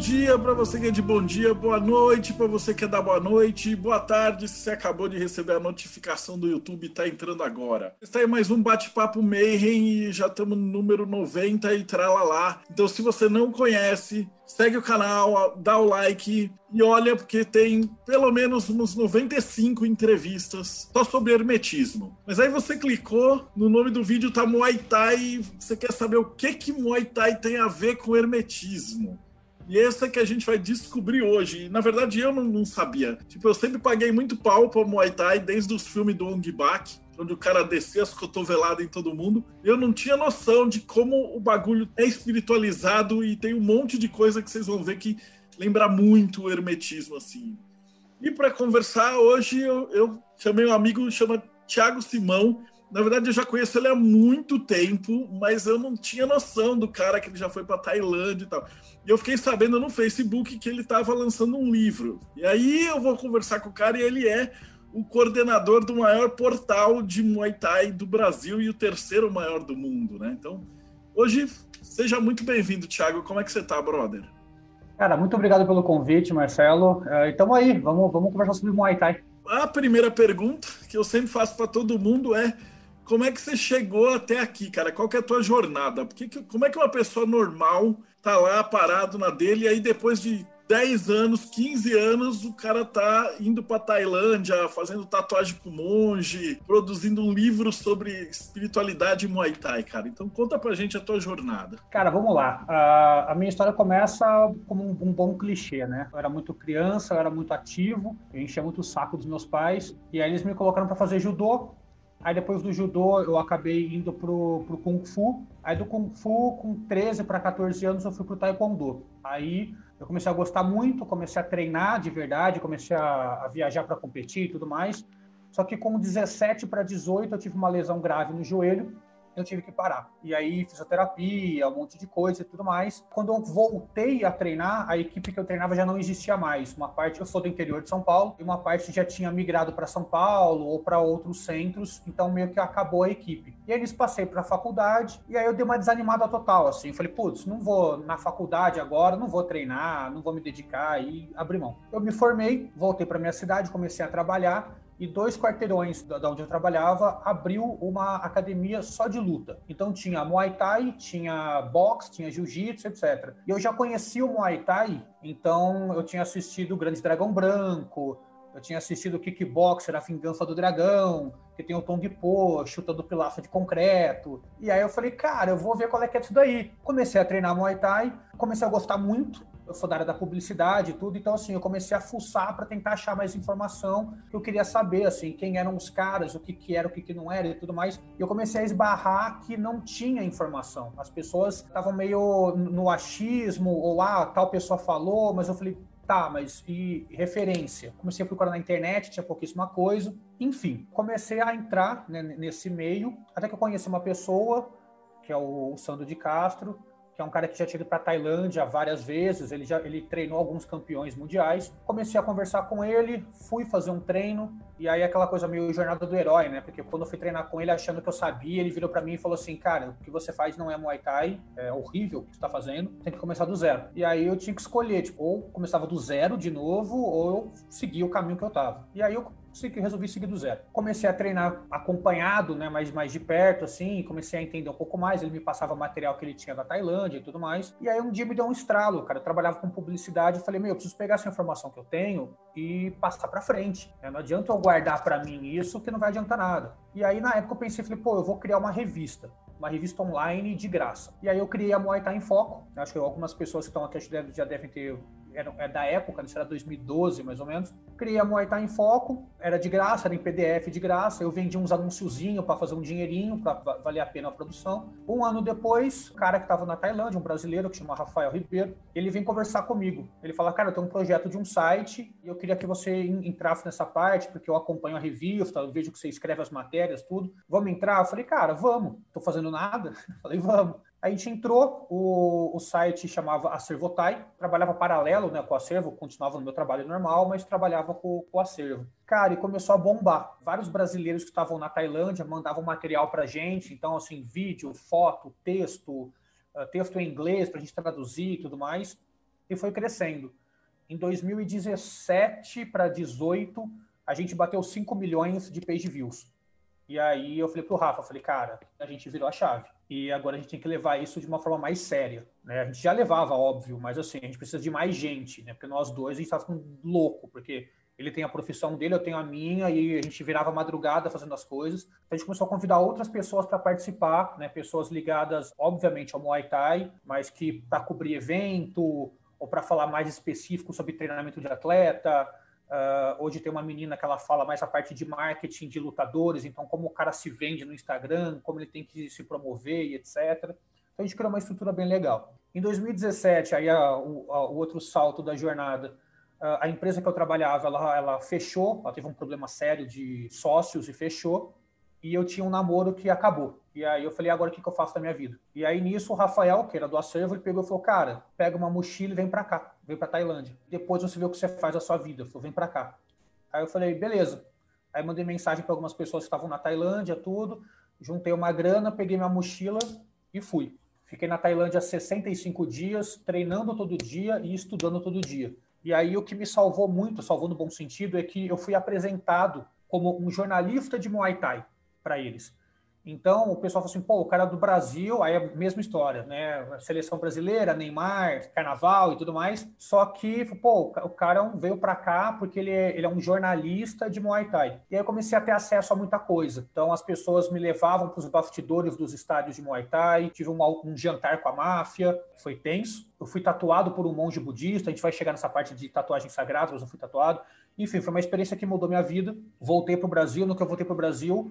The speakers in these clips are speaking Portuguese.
dia para você que é de bom dia, boa noite para você que é da boa noite, boa tarde se você acabou de receber a notificação do YouTube e está entrando agora. Está aí mais um bate-papo Mayhem e já estamos no número 90 e tralalá. Então se você não conhece, segue o canal, dá o like e olha porque tem pelo menos uns 95 entrevistas só sobre hermetismo. Mas aí você clicou, no nome do vídeo tá Muay Thai, você quer saber o que que Muay Thai tem a ver com hermetismo. E essa que a gente vai descobrir hoje. Na verdade, eu não, não sabia. Tipo, eu sempre paguei muito pau pra Muay Thai, desde os filmes do Ong Bak, onde o cara descia as cotoveladas em todo mundo. Eu não tinha noção de como o bagulho é espiritualizado e tem um monte de coisa que vocês vão ver que lembra muito o hermetismo, assim. E para conversar hoje, eu, eu chamei um amigo, chama Thiago Simão. Na verdade, eu já conheço ele há muito tempo, mas eu não tinha noção do cara que ele já foi para Tailândia e tal. E eu fiquei sabendo no Facebook que ele estava lançando um livro. E aí eu vou conversar com o cara e ele é o coordenador do maior portal de Muay Thai do Brasil e o terceiro maior do mundo, né? Então, hoje, seja muito bem-vindo, Thiago. Como é que você tá, brother? Cara, muito obrigado pelo convite, Marcelo. Então aí, vamos, vamos conversar sobre Muay Thai. A primeira pergunta que eu sempre faço para todo mundo é como é que você chegou até aqui, cara? Qual que é a tua jornada? Porque, como é que uma pessoa normal tá lá parado na dele e aí depois de 10 anos, 15 anos, o cara tá indo para Tailândia, fazendo tatuagem com monge, produzindo um livro sobre espiritualidade e Muay Thai, cara. Então conta pra gente a tua jornada. Cara, vamos lá. Uh, a minha história começa como um, um, bom clichê, né? Eu era muito criança, eu era muito ativo, eu enchia muito o saco dos meus pais, e aí eles me colocaram para fazer judô, Aí depois do judô eu acabei indo pro, pro Kung Fu. Aí do Kung Fu, com 13 para 14 anos, eu fui pro Taekwondo. Aí eu comecei a gostar muito, comecei a treinar de verdade, comecei a, a viajar para competir e tudo mais. Só que com 17 para 18 eu tive uma lesão grave no joelho eu tive que parar. E aí, fisioterapia, um monte de coisa e tudo mais. Quando eu voltei a treinar, a equipe que eu treinava já não existia mais. Uma parte, eu sou do interior de São Paulo, e uma parte já tinha migrado para São Paulo ou para outros centros, então meio que acabou a equipe. E aí, eles passei para a faculdade, e aí eu dei uma desanimada total, assim. Falei, putz, não vou na faculdade agora, não vou treinar, não vou me dedicar, e abri mão. Eu me formei, voltei para minha cidade, comecei a trabalhar, e dois quarteirões da onde eu trabalhava abriu uma academia só de luta. Então tinha Muay Thai, tinha boxe, tinha jiu-jitsu, etc. E eu já conhecia o Muay Thai, então eu tinha assistido o Grande Dragão Branco, eu tinha assistido o Kickboxer, A Vingança do Dragão, que tem o Tom de Po, chutando pilastro de concreto. E aí eu falei, cara, eu vou ver qual é que é isso daí. Comecei a treinar Muay Thai, comecei a gostar muito eu sou da área da publicidade e tudo, então assim, eu comecei a fuçar para tentar achar mais informação que eu queria saber, assim, quem eram os caras, o que que era, o que que não era e tudo mais. E eu comecei a esbarrar que não tinha informação. As pessoas estavam meio no achismo, ou ah, tal pessoa falou, mas eu falei, tá, mas e referência? Comecei a procurar na internet, tinha pouquíssima coisa. Enfim, comecei a entrar né, nesse meio, até que eu conheci uma pessoa, que é o Sandro de Castro, que é um cara que já tinha ido para Tailândia várias vezes, ele já ele treinou alguns campeões mundiais. Comecei a conversar com ele, fui fazer um treino e aí aquela coisa meio jornada do herói, né? Porque quando eu fui treinar com ele achando que eu sabia, ele virou para mim e falou assim: "Cara, o que você faz não é Muay Thai, é horrível o que você tá fazendo, tem que começar do zero". E aí eu tinha que escolher, tipo, ou começava do zero de novo ou eu seguia o caminho que eu tava. E aí eu resolvi seguir do zero. Comecei a treinar acompanhado, né, mais, mais de perto, assim, comecei a entender um pouco mais. Ele me passava material que ele tinha da Tailândia e tudo mais. E aí um dia me deu um estralo, cara. Eu trabalhava com publicidade e falei, meu, eu preciso pegar essa informação que eu tenho e passar para frente. Né? Não adianta eu guardar para mim isso, que não vai adiantar nada. E aí na época eu pensei, falei, pô, eu vou criar uma revista uma revista online de graça. E aí eu criei a Muay Thai em Foco. Acho que algumas pessoas que estão aqui já devem ter é da época, isso era 2012 mais ou menos. Criei a Muay Thai em Foco, era de graça, era em PDF de graça. Eu vendi uns anunciozinhos para fazer um dinheirinho, para valer a pena a produção. Um ano depois, o cara que estava na Tailândia, um brasileiro que chama Rafael Ribeiro, ele vem conversar comigo. Ele fala: Cara, eu tenho um projeto de um site e eu queria que você entrasse nessa parte, porque eu acompanho a revista, eu vejo que você escreve as matérias, tudo. Vamos entrar? Eu falei: Cara, vamos. Tô fazendo nada. Eu falei: Vamos. A gente entrou, o, o site chamava Acervotai, trabalhava paralelo né, com o acervo, continuava no meu trabalho normal, mas trabalhava com, com o acervo. Cara, e começou a bombar. Vários brasileiros que estavam na Tailândia mandavam material para gente, então, assim, vídeo, foto, texto, uh, texto em inglês para a gente traduzir e tudo mais, e foi crescendo. Em 2017 para 2018, a gente bateu 5 milhões de page views. E aí eu falei pro Rafa, falei, cara, a gente virou a chave. E agora a gente tem que levar isso de uma forma mais séria. Né? A gente já levava, óbvio, mas assim, a gente precisa de mais gente, né? Porque nós dois a gente tá ficando louco, porque ele tem a profissão dele, eu tenho a minha, e a gente virava madrugada fazendo as coisas. Então a gente começou a convidar outras pessoas para participar, né? Pessoas ligadas, obviamente, ao Muay Thai, mas que para cobrir evento ou para falar mais específico sobre treinamento de atleta, Uh, hoje tem uma menina que ela fala mais a parte de marketing de lutadores, então como o cara se vende no Instagram, como ele tem que se promover e etc. Então a gente criou uma estrutura bem legal. Em 2017, aí a, o, a, o, outro salto da jornada, uh, a empresa que eu trabalhava, ela, ela fechou, ela teve um problema sério de sócios e fechou e eu tinha um namoro que acabou. E aí eu falei, agora o que, que eu faço da minha vida? E aí nisso o Rafael, que era do acervo, ele pegou e falou, cara, pega uma mochila e vem para cá, vem para Tailândia. Depois você vê o que você faz da sua vida. Eu falei, vem para cá. Aí eu falei, beleza. Aí mandei mensagem para algumas pessoas que estavam na Tailândia, tudo. Juntei uma grana, peguei minha mochila e fui. Fiquei na Tailândia 65 dias, treinando todo dia e estudando todo dia. E aí o que me salvou muito, salvou no bom sentido, é que eu fui apresentado como um jornalista de Muay Thai para eles. Então, o pessoal fala assim, pô, o cara do Brasil, aí é a mesma história, né? Seleção brasileira, Neymar, Carnaval e tudo mais. Só que, pô, o cara veio para cá porque ele é, ele é um jornalista de Muay Thai. E aí eu comecei a ter acesso a muita coisa. Então, as pessoas me levavam para os bastidores dos estádios de Muay Thai, tive um, um jantar com a máfia, foi tenso. Eu fui tatuado por um monge budista, a gente vai chegar nessa parte de tatuagem sagrada, mas eu fui tatuado. Enfim, foi uma experiência que mudou minha vida. Voltei para o Brasil, no que eu voltei para o Brasil,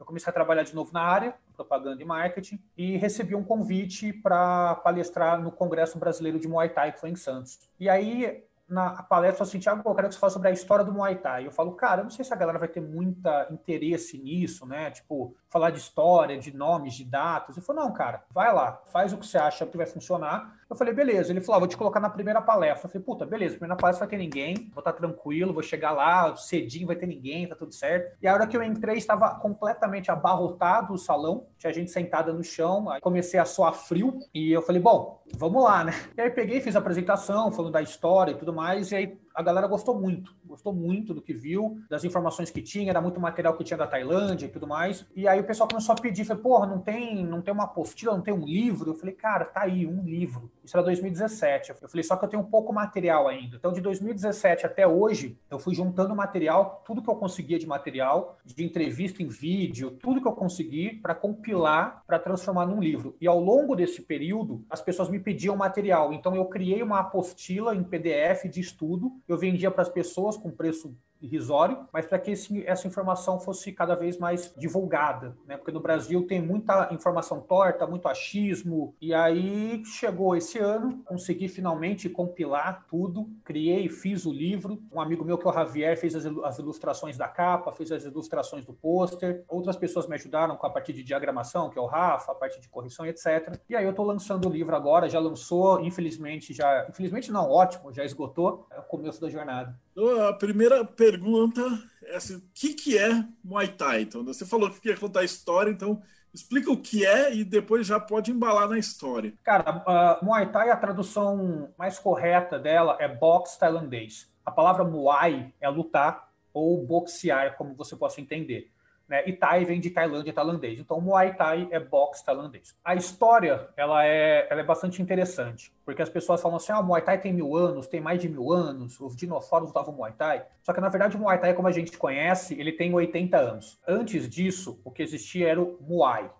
eu comecei a trabalhar de novo na área, propaganda e marketing, e recebi um convite para palestrar no Congresso Brasileiro de Muay Thai, que foi em Santos. E aí na palestra assim, Tiago, eu quero que você fale sobre a história do Muay Thai. Eu falo, cara, eu não sei se a galera vai ter muita interesse nisso, né? Tipo, falar de história, de nomes, de datas. Ele falou, não, cara, vai lá, faz o que você acha que vai funcionar. Eu falei, beleza. Ele falou, ah, vou te colocar na primeira palestra. Eu falei, puta, beleza, primeira palestra vai ter ninguém, vou estar tranquilo, vou chegar lá, cedinho vai ter ninguém, tá tudo certo. E a hora que eu entrei, estava completamente abarrotado o salão, tinha gente sentada no chão, aí comecei a soar frio, e eu falei, bom, vamos lá, né? E aí peguei, fiz a apresentação, falando da história e tudo mais, e aí a galera gostou muito, gostou muito do que viu, das informações que tinha, era muito material que tinha da Tailândia e tudo mais. E aí o pessoal começou a pedir, falei, porra, não tem, não tem uma apostila, não tem um livro? Eu falei, cara, tá aí, um livro. Isso era 2017. Eu falei, só que eu tenho pouco material ainda. Então, de 2017 até hoje, eu fui juntando material, tudo que eu conseguia de material, de entrevista em vídeo, tudo que eu consegui para compilar, para transformar num livro. E ao longo desse período, as pessoas me pediam material. Então, eu criei uma apostila em PDF de estudo eu vendia para as pessoas com preço irrisório, mas para que esse, essa informação fosse cada vez mais divulgada, né? Porque no Brasil tem muita informação torta, muito achismo, e aí chegou esse ano, consegui finalmente compilar tudo, criei, fiz o livro. Um amigo meu que é o Javier fez as, as ilustrações da capa, fez as ilustrações do pôster. Outras pessoas me ajudaram com a parte de diagramação, que é o Rafa, a parte de correção, etc. E aí eu estou lançando o livro agora, já lançou, infelizmente já, infelizmente não, ótimo, já esgotou, é o começo da jornada. Então, a primeira pergunta é assim, o que, que é Muay Thai? Então, você falou que queria contar a história, então explica o que é e depois já pode embalar na história. Cara, uh, Muay Thai, a tradução mais correta dela é boxe tailandês. A palavra Muay é lutar ou boxear, como você possa entender. Né? E Thai vem de Tailândia, tailandês. Então, Muay Thai é boxe tailandês. A história, ela é, ela é bastante interessante, porque as pessoas falam assim, ah, Muay Thai tem mil anos, tem mais de mil anos, os dinossauros usavam Muay Thai. Só que, na verdade, o Muay Thai, como a gente conhece, ele tem 80 anos. Antes disso, o que existia era o Muay,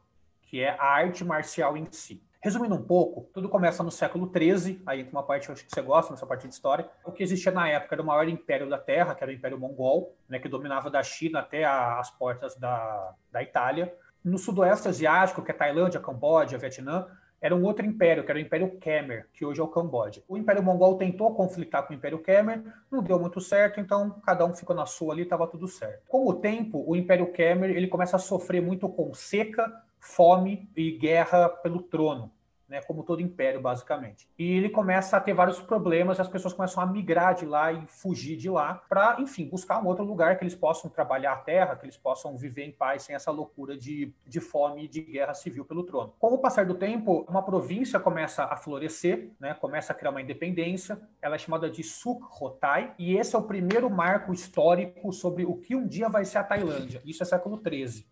que é a arte marcial em si. Resumindo um pouco, tudo começa no século XIII, aí uma parte que você gosta, nessa parte de história. O que existia na época era o maior império da Terra, que era o Império Mongol, né, que dominava da China até a, as portas da, da Itália. No sudoeste asiático, que é Tailândia, Camboja, Vietnã, era um outro império, que era o Império Khmer, que hoje é o Camboja. O Império Mongol tentou conflitar com o Império Khmer, não deu muito certo, então cada um ficou na sua ali, estava tudo certo. Com o tempo, o Império Khmer ele começa a sofrer muito com seca, fome e guerra pelo trono né, como todo império, basicamente. E ele começa a ter vários problemas as pessoas começam a migrar de lá e fugir de lá para, enfim, buscar um outro lugar que eles possam trabalhar a terra, que eles possam viver em paz sem essa loucura de, de fome e de guerra civil pelo trono. Com o passar do tempo, uma província começa a florescer, né, começa a criar uma independência, ela é chamada de Sukhothai, e esse é o primeiro marco histórico sobre o que um dia vai ser a Tailândia. Isso é século XIII.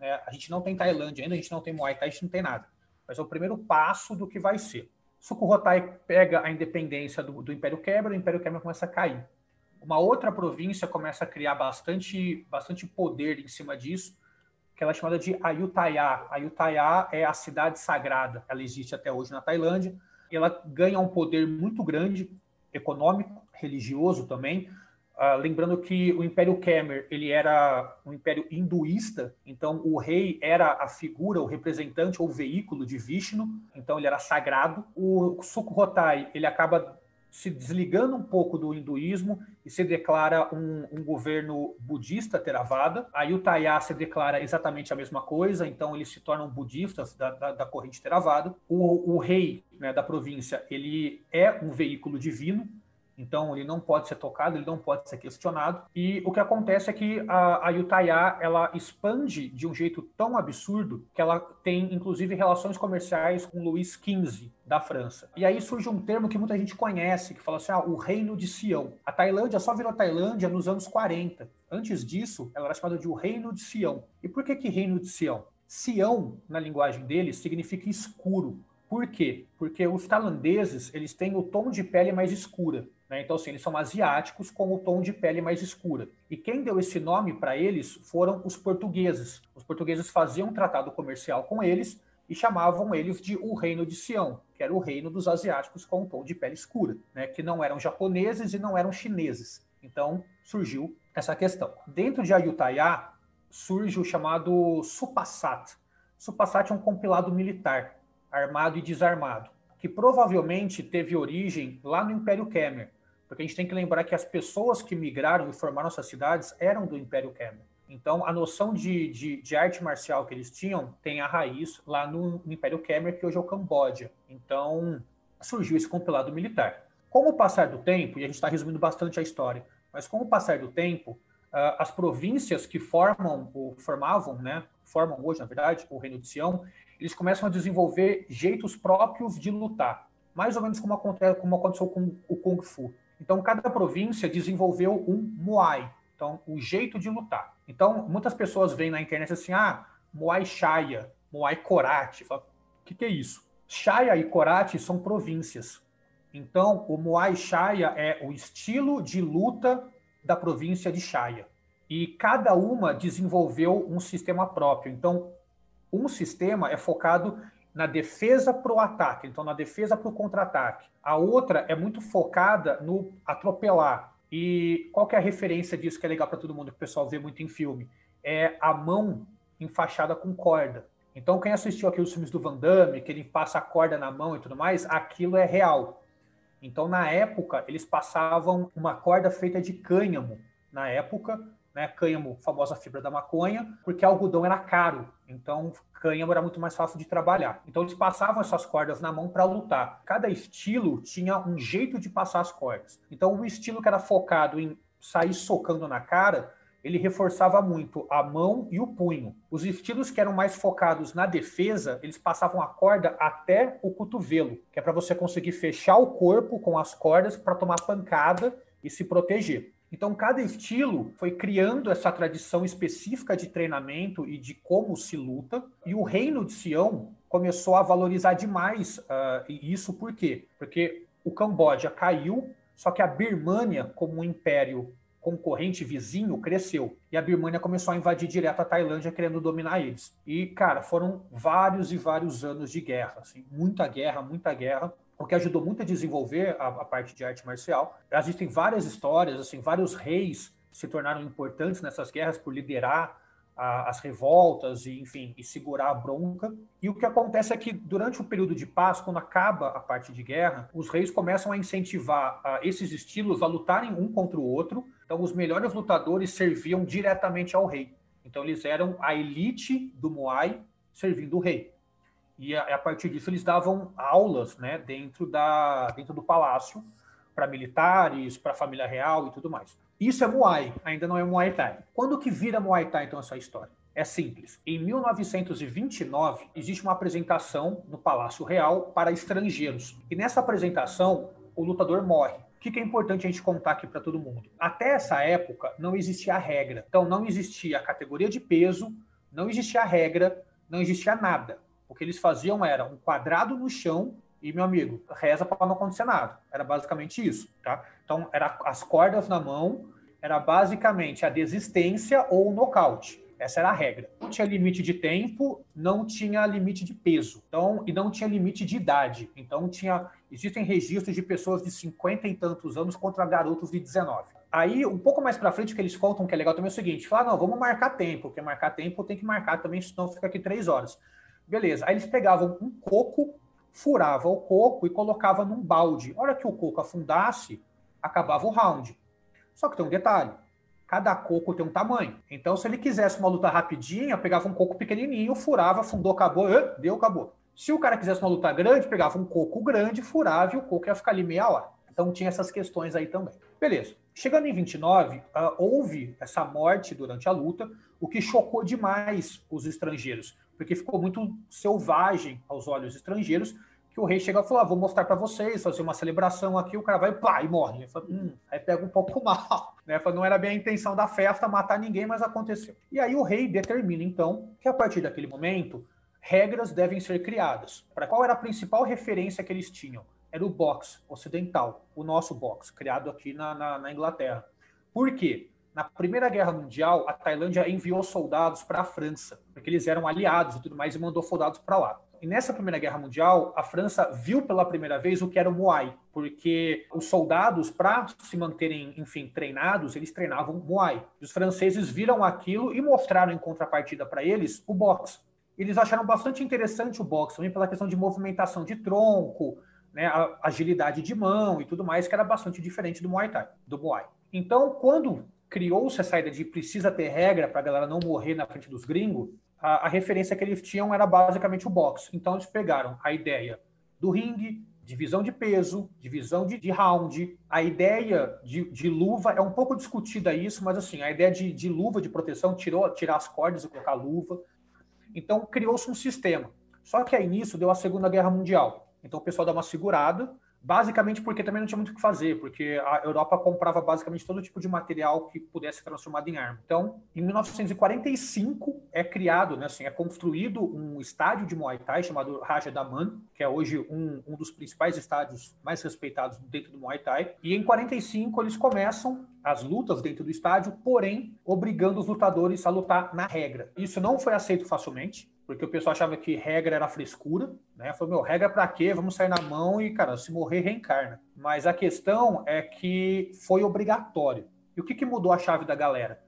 É, a gente não tem Tailândia ainda, a gente não tem Muay Thai, a gente não tem nada mas é o primeiro passo do que vai ser. Sukhothai pega a independência do, do Império Quebra, o Império Quebra começa a cair. Uma outra província começa a criar bastante, bastante poder em cima disso, que ela é chamada de Ayutthaya. Ayutthaya é a cidade sagrada, ela existe até hoje na Tailândia, ela ganha um poder muito grande, econômico, religioso também, Uh, lembrando que o Império Khmer ele era um império hinduísta, então o rei era a figura, o representante ou veículo de Vishnu, então ele era sagrado. O Sukhothai ele acaba se desligando um pouco do hinduísmo e se declara um, um governo budista Theravada. A Ayutthaya se declara exatamente a mesma coisa, então eles se tornam budistas da, da, da corrente Theravada. O, o rei né, da província ele é um veículo divino, então, ele não pode ser tocado, ele não pode ser questionado. E o que acontece é que a, a ela expande de um jeito tão absurdo que ela tem, inclusive, relações comerciais com Luís XV, da França. E aí surge um termo que muita gente conhece, que fala assim, ah, o Reino de Sião. A Tailândia só virou Tailândia nos anos 40. Antes disso, ela era chamada de o Reino de Sião. E por que que Reino de Sião? Sião, na linguagem deles, significa escuro. Por quê? Porque os tailandeses, eles têm o tom de pele mais escura. Né? Então, assim, eles são asiáticos com o tom de pele mais escura. E quem deu esse nome para eles foram os portugueses. Os portugueses faziam um tratado comercial com eles e chamavam eles de o Reino de Sião, que era o reino dos asiáticos com o tom de pele escura, né? que não eram japoneses e não eram chineses. Então, surgiu essa questão. Dentro de Ayutthaya, surge o chamado Supasat. Supasat é um compilado militar, armado e desarmado, que provavelmente teve origem lá no Império Khmer, porque a gente tem que lembrar que as pessoas que migraram e formaram essas cidades eram do Império Khmer. Então, a noção de, de, de, arte marcial que eles tinham tem a raiz lá no, no Império Khmer, que hoje é o Camboja. Então, surgiu esse compilado militar. Com o passar do tempo, e a gente está resumindo bastante a história, mas com o passar do tempo, uh, as províncias que formam, ou formavam, né, formam hoje, na verdade, o Reino de Sião, eles começam a desenvolver jeitos próprios de lutar, mais ou menos como, como aconteceu com o Kung Fu. Então, cada província desenvolveu um Muay, então, o jeito de lutar. Então, muitas pessoas veem na internet assim, ah, Muay Shaya, Muay Korate. O que, que é isso? Shaya e Korate são províncias. Então, o Muay Shaya é o estilo de luta da província de Shaya. E cada uma desenvolveu um sistema próprio. Então, um sistema é focado na defesa para o ataque, então na defesa para o contra-ataque. A outra é muito focada no atropelar. E qual que é a referência disso que é legal para todo mundo, que o pessoal vê muito em filme? É a mão enfaixada com corda. Então, quem assistiu aqui os filmes do Van Damme, que ele passa a corda na mão e tudo mais, aquilo é real. Então, na época, eles passavam uma corda feita de cânhamo, na época, né, cânhamo, famosa fibra da maconha, porque algodão era caro, então cânhamo era muito mais fácil de trabalhar. Então eles passavam essas cordas na mão para lutar. Cada estilo tinha um jeito de passar as cordas. Então o estilo que era focado em sair socando na cara, ele reforçava muito a mão e o punho. Os estilos que eram mais focados na defesa, eles passavam a corda até o cotovelo, que é para você conseguir fechar o corpo com as cordas para tomar pancada e se proteger. Então, cada estilo foi criando essa tradição específica de treinamento e de como se luta, e o reino de Sião começou a valorizar demais uh, isso, por quê? Porque o Camboja caiu, só que a Birmânia, como um império concorrente vizinho cresceu. E a Birmania começou a invadir direto a Tailândia, querendo dominar eles. E, cara, foram vários e vários anos de guerra, assim, muita guerra, muita guerra o que ajudou muito a desenvolver a, a, parte de arte marcial. Existem várias histórias, assim, vários reis se tornaram importantes nessas guerras por liderar a, as revoltas e, enfim, e segurar a bronca. E o que acontece é que durante o período de paz, quando acaba a parte de guerra, os reis começam a incentivar a, esses estilos a lutarem um contra o outro. Então, os melhores lutadores serviam diretamente ao rei. Então, eles eram a elite do Muay servindo o rei. E a, a partir disso eles davam aulas, né, dentro da dentro do palácio para militares, para família real e tudo mais. Isso é Muay, ainda não é Muay Thai. Quando que vira Muay Thai, então, essa história? É simples. Em 1929, existe uma apresentação no Palácio Real para estrangeiros. E nessa apresentação, o lutador morre. O que é importante a gente contar aqui para todo mundo? Até essa época, não existia a regra. Então, não existia a categoria de peso, não existia a regra, não existia nada. O que eles faziam era um quadrado no chão e, meu amigo, reza para não acontecer nada. Era basicamente isso, tá? Então, era as cordas na mão, era basicamente a desistência ou o nocaute. Essa era a regra. Não tinha limite de tempo, não tinha limite de peso. Então, e não tinha limite de idade. Então, tinha existem registros de pessoas de 50 e tantos anos contra garotos de 19. Aí, um pouco mais para frente, o que eles contam que é legal também é o seguinte: falar, não, vamos marcar tempo, porque marcar tempo tem que marcar também, senão fica aqui três horas. Beleza. Aí eles pegavam um coco, furava o coco e colocava num balde. A hora que o coco afundasse, acabava o round. Só que tem um detalhe. Cada coco tem um tamanho. Então, se ele quisesse uma luta rapidinha, pegava um coco pequenininho, furava, afundou, acabou, deu, acabou. Se o cara quisesse uma luta grande, pegava um coco grande, furava e o coco ia ficar ali meia hora. Então tinha essas questões aí também. Beleza. Chegando em 29, uh, ah, houve essa morte durante a luta, o que chocou demais os estrangeiros porque ficou muito selvagem aos olhos estrangeiros, que o rei chega e falou, ah, vou mostrar para vocês, fazer uma celebração aqui, o cara vai pá, e morre. Fala, hum, aí pega um pouco mal. Né? Fala, não era bem a intenção da festa matar ninguém, mas aconteceu. E aí o rei determina, então, que a partir daquele momento, regras devem ser criadas. Para qual era a principal referência que eles tinham? Era o boxe ocidental, o nosso boxe, criado aqui na, na, na Inglaterra. Por quê? Na Primeira Guerra Mundial, a Tailândia enviou soldados para a França, porque eles eram aliados e tudo mais, e mandou soldados para lá. E nessa Primeira Guerra Mundial, a França viu pela primeira vez o que era o Muay, porque os soldados, para se manterem, enfim, treinados, eles treinavam Muay. Os franceses viram aquilo e mostraram em contrapartida para eles o boxe. Eles acharam bastante interessante o boxe, também pela questão de movimentação de tronco, né, a agilidade de mão e tudo mais, que era bastante diferente do Muay Thai, do Muay. Então, quando criou-se essa ideia de precisa ter regra para a galera não morrer na frente dos gringos, a, a, referência que eles tinham era basicamente o boxe. Então eles pegaram a ideia do ringue, divisão de peso, divisão de, de round. A ideia de, de, luva é um pouco discutida isso, mas assim, a ideia de, de luva de proteção, tirou, tirar as cordas e colocar luva. Então criou-se um sistema. Só que aí nisso deu a Segunda Guerra Mundial. Então o pessoal dá uma segurada, Basicamente porque também não tinha muito o que fazer, porque a Europa comprava basicamente todo tipo de material que pudesse ser transformado em arma. Então, em 1945 é criado, né, assim, é construído um estádio de Muay Thai chamado Raja Daman, que é hoje um, um dos principais estádios mais respeitados dentro do Muay Thai. E em 45 eles começam as lutas dentro do estádio, porém obrigando os lutadores a lutar na regra. Isso não foi aceito facilmente porque o pessoal achava que regra era frescura, né? Falou, meu, regra para quê? Vamos sair na mão e, cara, se morrer, reencarna. Mas a questão é que foi obrigatório. E o que, que mudou a chave da galera?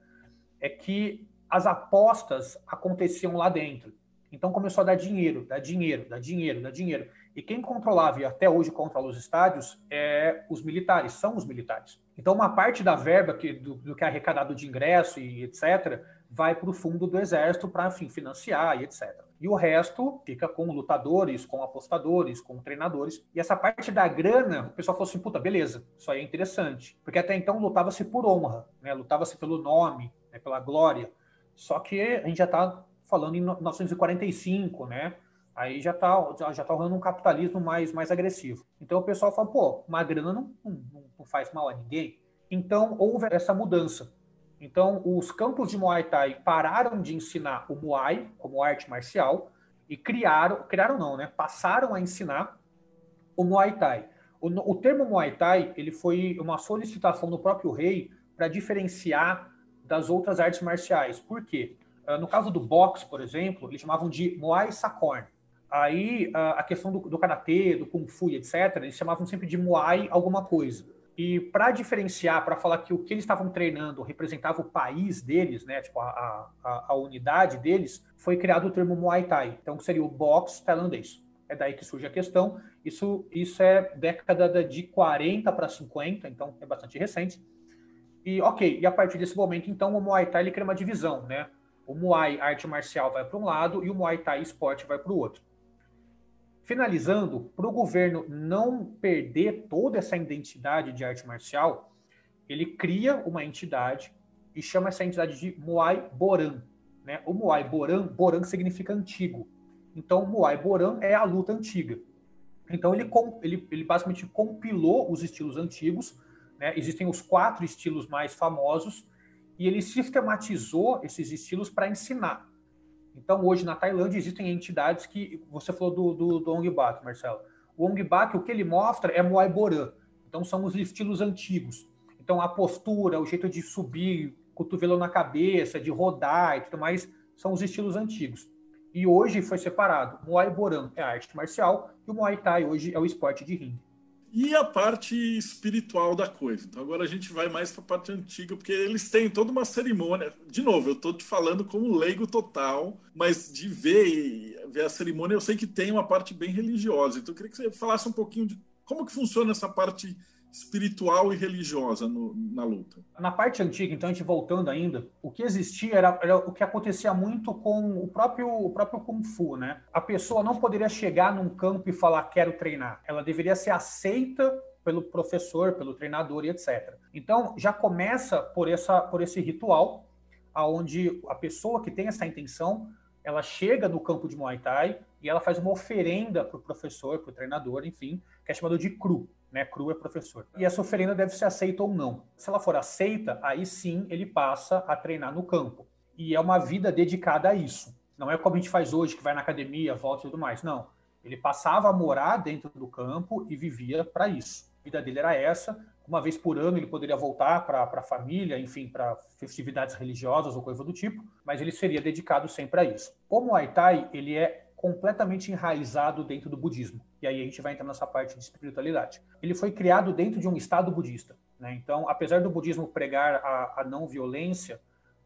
É que as apostas aconteciam lá dentro. Então começou a dar dinheiro, dar dinheiro, dar dinheiro, dar dinheiro. E quem controlava e até hoje controla os estádios é os militares, são os militares. Então uma parte da verba que, do, do que é arrecadado de ingresso e etc vai para o fundo do exército para financiar e etc. E o resto fica com lutadores, com apostadores, com treinadores. E essa parte da grana, o pessoal falou assim: puta, beleza, isso aí é interessante. Porque até então lutava-se por honra, né? lutava-se pelo nome, né? pela glória. Só que a gente já está falando em 1945, né? Aí já está já tá rolando um capitalismo mais, mais agressivo. Então o pessoal fala: pô, uma grana não, não, não faz mal a ninguém. Então houve essa mudança. Então, os campos de Muay Thai pararam de ensinar o Muay como arte marcial e criaram, criaram não, né? Passaram a ensinar o Muay Thai. O, o termo Muay Thai ele foi uma solicitação do próprio rei para diferenciar das outras artes marciais. Por quê? Uh, no caso do boxe, por exemplo, eles chamavam de Muay Sakorn. Aí uh, a questão do, do karatê, do kung fu, etc., eles chamavam sempre de Muay alguma coisa. E para diferenciar, para falar que o que eles estavam treinando representava o país deles, né, tipo a, a, a, unidade deles, foi criado o termo Muay Thai, então que seria o boxe tailandês. É daí que surge a questão. Isso, isso é década de 40 para 50, então é bastante recente. E ok, e a partir desse momento, então, o Muay Thai ele cria uma divisão, né? O Muay arte marcial vai para um lado e o Muay Thai esporte vai para o outro. Finalizando, para o governo não perder toda essa identidade de arte marcial, ele cria uma entidade e chama essa entidade de Muay Boran. Né? O Muay Boran, Boran significa antigo. Então, Muay Boran é a luta antiga. Então, ele, ele, ele basicamente compilou os estilos antigos. Né? Existem os quatro estilos mais famosos e ele sistematizou esses estilos para ensinar. Então, hoje na Tailândia existem entidades que. Você falou do, do, do Ong Bak, Marcelo. O Ong Bak, o que ele mostra é Muay Boran. Então, são os estilos antigos. Então, a postura, o jeito de subir, cotovelo na cabeça, de rodar e tudo mais, são os estilos antigos. E hoje foi separado. Muay Boran é a arte marcial e o Muay Thai hoje é o esporte de ringue e a parte espiritual da coisa. Então agora a gente vai mais para a parte antiga, porque eles têm toda uma cerimônia. De novo, eu estou te falando como leigo total, mas de ver, ver a cerimônia, eu sei que tem uma parte bem religiosa. Então eu queria que você falasse um pouquinho de como que funciona essa parte espiritual e religiosa no, na luta. Na parte antiga, então, a gente voltando ainda, o que existia era, era, o que acontecia muito com o próprio, o próprio Kung Fu, né? A pessoa não poderia chegar num campo e falar quero treinar. Ela deveria ser aceita pelo professor, pelo treinador e etc. Então, já começa por, essa, por esse ritual, aonde a pessoa que tem essa intenção, ela chega no campo de Muay Thai e ela faz uma oferenda para o professor, para o treinador, enfim, que é chamado de cru né? Cru é professor. E essa oferenda deve ser aceita ou não. Se ela for aceita, aí sim ele passa a treinar no campo. E é uma vida dedicada a isso. Não é como a gente faz hoje, que vai na academia, volta e tudo mais. Não. Ele passava a morar dentro do campo e vivia para isso. A vida dele era essa. Uma vez por ano ele poderia voltar para a família, enfim, para festividades religiosas ou coisa do tipo, mas ele seria dedicado sempre a isso. O Muay Thai, ele é completamente enraizado dentro do budismo. E aí a gente vai entrar nessa parte de espiritualidade. Ele foi criado dentro de um estado budista. Né? Então, apesar do budismo pregar a, a não violência,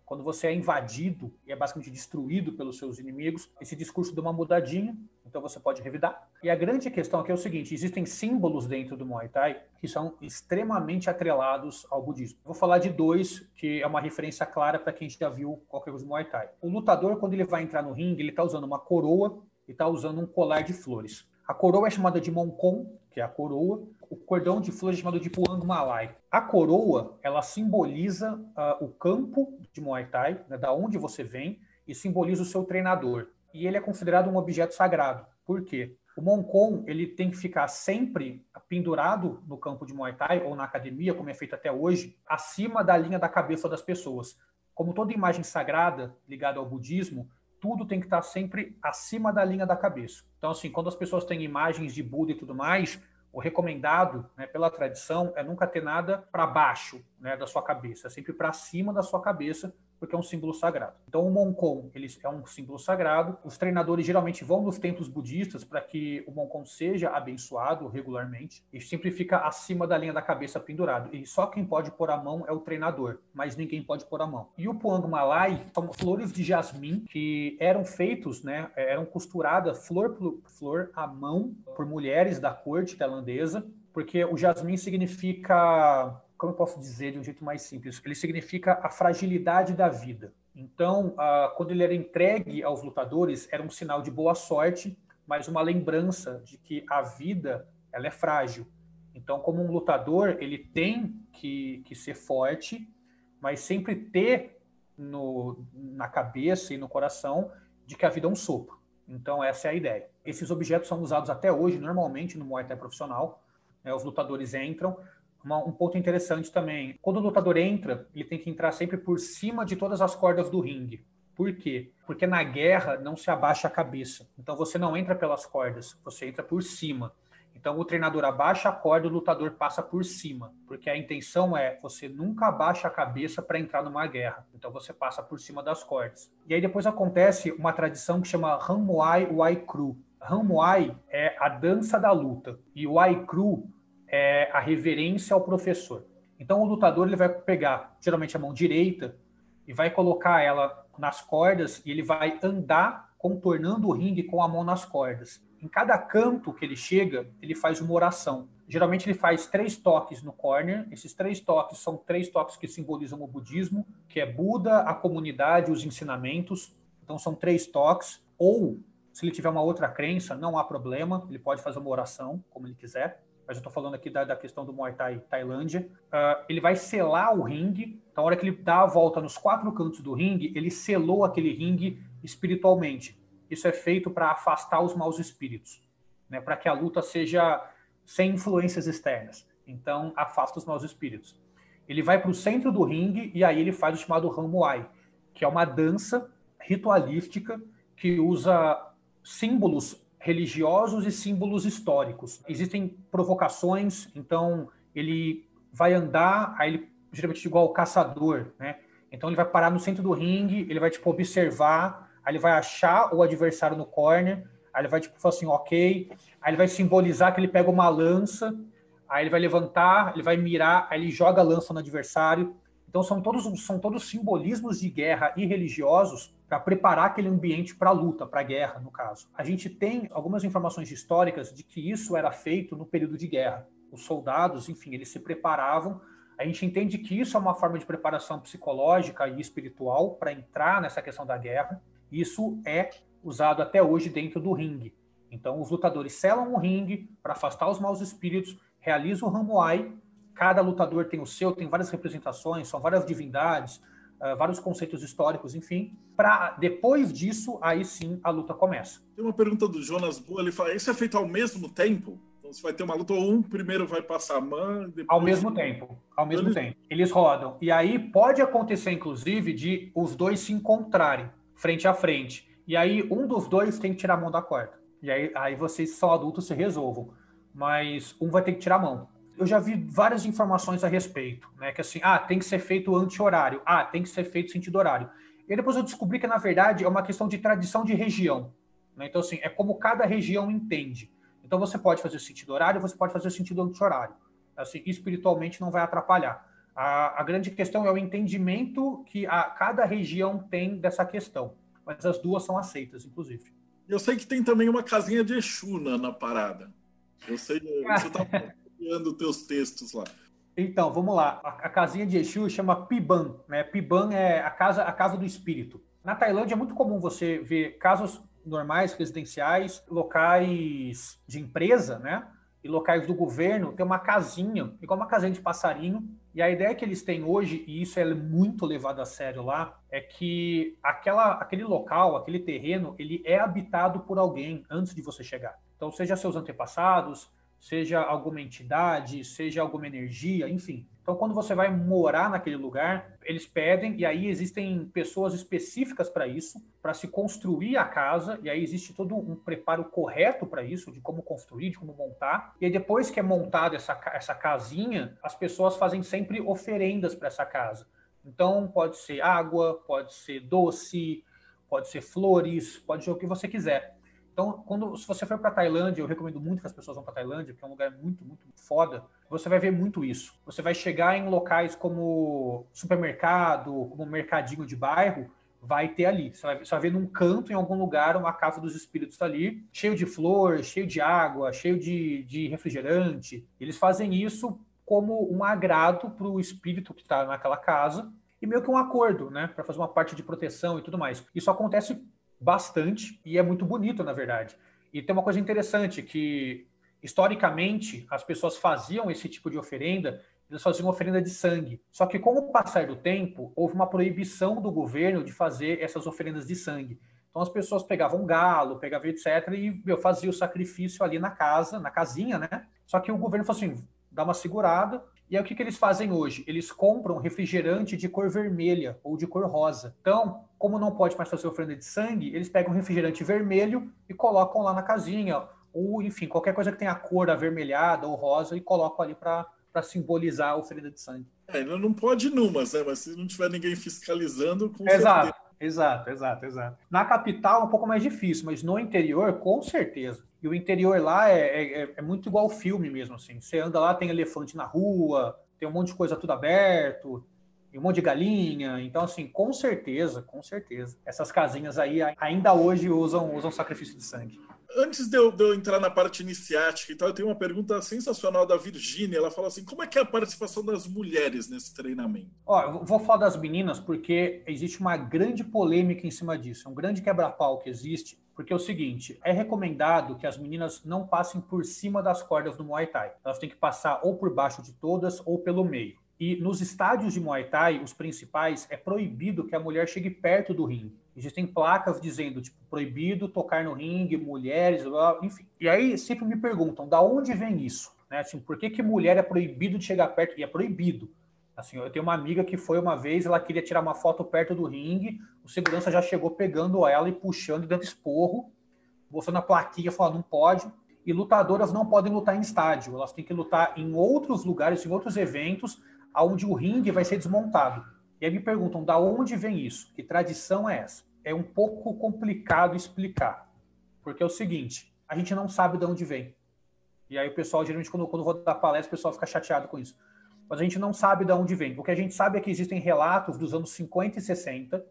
quando você é invadido e é basicamente destruído pelos seus inimigos, esse discurso dá uma mudadinha, então você pode revidar. E a grande questão aqui é o seguinte: existem símbolos dentro do Muay Thai que são extremamente atrelados ao budismo. vou falar de dois, que é uma referência clara para quem já viu qualquer coisa do Muay Thai. O lutador, quando ele vai entrar no ringue, ele está usando uma coroa e está usando um colar de flores. A coroa é chamada de Monkon, que é a coroa. O cordão de flores é chamado de Puang Malai. A coroa, ela simboliza uh, o campo de Muay Thai, né, da onde você vem, e simboliza o seu treinador. E ele é considerado um objeto sagrado. Por quê? O Monkon, ele tem que ficar sempre pendurado no campo de Muay Thai ou na academia, como é feito até hoje, acima da linha da cabeça das pessoas. Como toda imagem sagrada ligada ao budismo, tudo tem que estar sempre acima da linha da cabeça. Então, assim, quando as pessoas têm imagens de Buda e tudo mais, o recomendado, né, pela tradição, é nunca ter nada para baixo né, da sua cabeça, é sempre para cima da sua cabeça, porque é um símbolo sagrado. Então, o Monkon ele é um símbolo sagrado. Os treinadores geralmente vão nos templos budistas para que o Monkon seja abençoado regularmente e sempre fica acima da linha da cabeça pendurado. E só quem pode pôr a mão é o treinador, mas ninguém pode pôr a mão. E o Puang Malai são flores de jasmim que eram feitos, né, eram costuradas flor por flor à mão por mulheres da corte tailandesa, porque o jasmim significa como eu posso dizer de um jeito mais simples? Ele significa a fragilidade da vida. Então, quando ele era entregue aos lutadores, era um sinal de boa sorte, mas uma lembrança de que a vida ela é frágil. Então, como um lutador, ele tem que, que ser forte, mas sempre ter no, na cabeça e no coração de que a vida é um sopro. Então, essa é a ideia. Esses objetos são usados até hoje, normalmente, no Muay Thai profissional. Né? Os lutadores entram, uma, um ponto interessante também. Quando o lutador entra, ele tem que entrar sempre por cima de todas as cordas do ringue. Por quê? Porque na guerra não se abaixa a cabeça. Então você não entra pelas cordas, você entra por cima. Então o treinador abaixa a corda, o lutador passa por cima, porque a intenção é você nunca abaixa a cabeça para entrar numa guerra. Então você passa por cima das cordas. E aí depois acontece uma tradição que chama Muay Wai Kru. Muay é a dança da luta e o Wai Kru é a reverência ao professor. Então o lutador ele vai pegar geralmente a mão direita e vai colocar ela nas cordas e ele vai andar contornando o ringue com a mão nas cordas. Em cada canto que ele chega, ele faz uma oração. Geralmente ele faz três toques no corner. Esses três toques são três toques que simbolizam o budismo, que é Buda, a comunidade, os ensinamentos. Então são três toques. Ou, se ele tiver uma outra crença, não há problema, ele pode fazer uma oração, como ele quiser. Mas eu estou falando aqui da, da, questão do Muay Thai Tailândia. Uh, ele vai selar o ringue. Então, a hora que ele dá a volta nos quatro cantos do ringue, ele selou aquele ringue espiritualmente. Isso é feito para afastar os maus espíritos, né? para que a luta seja sem influências externas. Então, afasta os maus espíritos. Ele vai para o centro do ringue e aí ele faz o chamado Ramuai, que é uma dança ritualística que usa símbolos religiosos e símbolos históricos. Existem provocações, então ele vai andar, aí ele geralmente igual o caçador, né? Então ele vai parar no centro do ringue, ele vai tipo observar aí ele vai achar o adversário no corner, aí ele vai tipo falar assim, ok, aí ele vai simbolizar que ele pega uma lança, aí ele vai levantar, ele vai mirar, aí ele joga a lança no adversário. Então são todos são todos simbolismos de guerra e religiosos para preparar aquele ambiente para a luta, para a guerra, no caso. A gente tem algumas informações históricas de que isso era feito no período de guerra. Os soldados, enfim, eles se preparavam a gente entende que isso é uma forma de preparação psicológica e espiritual para entrar nessa questão da guerra. Isso é usado até hoje dentro do ringue. Então, os lutadores selam o ringue para afastar os maus espíritos, realizam o Ramuai. Cada lutador tem o seu, tem várias representações, são várias divindades, uh, vários conceitos históricos, enfim. Para depois disso, aí sim a luta começa. Tem uma pergunta do Jonas Boa, ele fala: isso é feito ao mesmo tempo? Então, você vai ter uma luta, ou um primeiro vai passar a mão, depois... Ao mesmo tempo, ao mesmo Eles... tempo. Eles rodam. E aí pode acontecer, inclusive, de os dois se encontrarem frente a frente. E aí um dos dois tem que tirar a mão da corda. E aí, aí vocês são adultos se resolvam. Mas um vai ter que tirar a mão. Eu já vi várias informações a respeito, né? Que assim, ah, tem que ser feito anti-horário. Ah, tem que ser feito sentido horário. E depois eu descobri que, na verdade, é uma questão de tradição de região. Né? Então, assim, é como cada região entende. Então, você pode fazer sentido horário, você pode fazer sentido anti-horário. Assim, espiritualmente não vai atrapalhar. A, a, grande questão é o entendimento que a, cada região tem dessa questão. Mas as duas são aceitas, inclusive. Eu sei que tem também uma casinha de Exu na, na parada. Eu sei, você está copiando teus textos lá. Então, vamos lá. A, a, casinha de Exu chama Piban. Né? Piban é a casa, a casa do espírito. Na Tailândia é muito comum você ver casas normais, residenciais, locais de empresa, né? E locais do governo, tem uma casinha, igual uma casinha de passarinho, e a ideia que eles têm hoje, e isso é muito levado a sério lá, é que aquela, aquele local, aquele terreno, ele é habitado por alguém antes de você chegar. Então, seja seus antepassados, seja alguma entidade, seja alguma energia, enfim. Então, quando você vai morar naquele lugar, eles pedem, e aí existem pessoas específicas para isso, para se construir a casa, e aí existe todo um preparo correto para isso, de como construir, de como montar. E aí, depois que é montada essa, essa casinha, as pessoas fazem sempre oferendas para essa casa. Então, pode ser água, pode ser doce, pode ser flores, pode ser o que você quiser. Então, quando se você for para Tailândia, eu recomendo muito que as pessoas vão para Tailândia, porque é um lugar muito, muito foda. Você vai ver muito isso. Você vai chegar em locais como supermercado, como mercadinho de bairro, vai ter ali. Você vai, você vai ver num canto, em algum lugar, uma casa dos espíritos ali, cheio de flor, cheio de água, cheio de, de refrigerante. Eles fazem isso como um agrado para o espírito que está naquela casa e meio que um acordo, né, para fazer uma parte de proteção e tudo mais. Isso acontece bastante e é muito bonito, na verdade. E tem uma coisa interessante que historicamente as pessoas faziam esse tipo de oferenda, eles faziam oferenda de sangue. Só que com o passar do tempo, houve uma proibição do governo de fazer essas oferendas de sangue. Então as pessoas pegavam galo, pegavam etc e meu, fazia o sacrifício ali na casa, na casinha, né? Só que o governo falou assim, dá uma segurada, e aí o que, que eles fazem hoje? Eles compram refrigerante de cor vermelha ou de cor rosa. Então, como não pode mais fazer oferenda de sangue, eles pegam refrigerante vermelho e colocam lá na casinha, ou enfim, qualquer coisa que tenha cor avermelhada ou rosa e coloco ali para simbolizar a oferenda de sangue. É, não pode numas, né? Mas se não tiver ninguém fiscalizando, com Exato. Certeza. Exato, exato, exato. Na capital é um pouco mais difícil, mas no interior, com certeza. E o interior lá é, é, é muito igual filme mesmo, assim. Você anda lá, tem elefante na rua, tem um monte de coisa tudo aberto, um monte de galinha. Então, assim, com certeza, com certeza. Essas casinhas aí ainda hoje usam, usam sacrifício de sangue. Antes de eu, de eu, entrar na parte iniciática e tal, eu tenho uma pergunta sensacional da Virgínia. Ela fala assim: como é que é a participação das mulheres nesse treinamento? Ó, eu vou falar das meninas porque existe uma grande polêmica em cima disso, é um grande quebra-pau que existe. Porque é o seguinte, é recomendado que as meninas não passem por cima das cordas do Muay Thai. Elas têm que passar ou por baixo de todas ou pelo meio. E nos estádios de Muay Thai, os principais, é proibido que a mulher chegue perto do ringue. Existem placas dizendo, tipo, proibido tocar no ringue, mulheres, enfim. E aí sempre me perguntam, da onde vem isso? Né? Assim, por que, que mulher é proibido de chegar perto? E é proibido. Assim, eu tenho uma amiga que foi uma vez, ela queria tirar uma foto perto do ringue, o segurança já chegou pegando ela e puxando, dando esporro, mostrando a plaquinha, falando, não pode. E lutadoras não podem lutar em estádio, elas têm que lutar em outros lugares, em outros eventos, onde o ringue vai ser desmontado. E aí me perguntam, da onde vem isso? Que tradição é essa? É um pouco complicado explicar, porque é o seguinte, a gente não sabe de onde vem. E aí o pessoal, geralmente, quando, quando vou dar palestra, o pessoal fica chateado com isso. Mas a gente não sabe de onde vem. O que a gente sabe é que existem relatos dos anos 50 e 60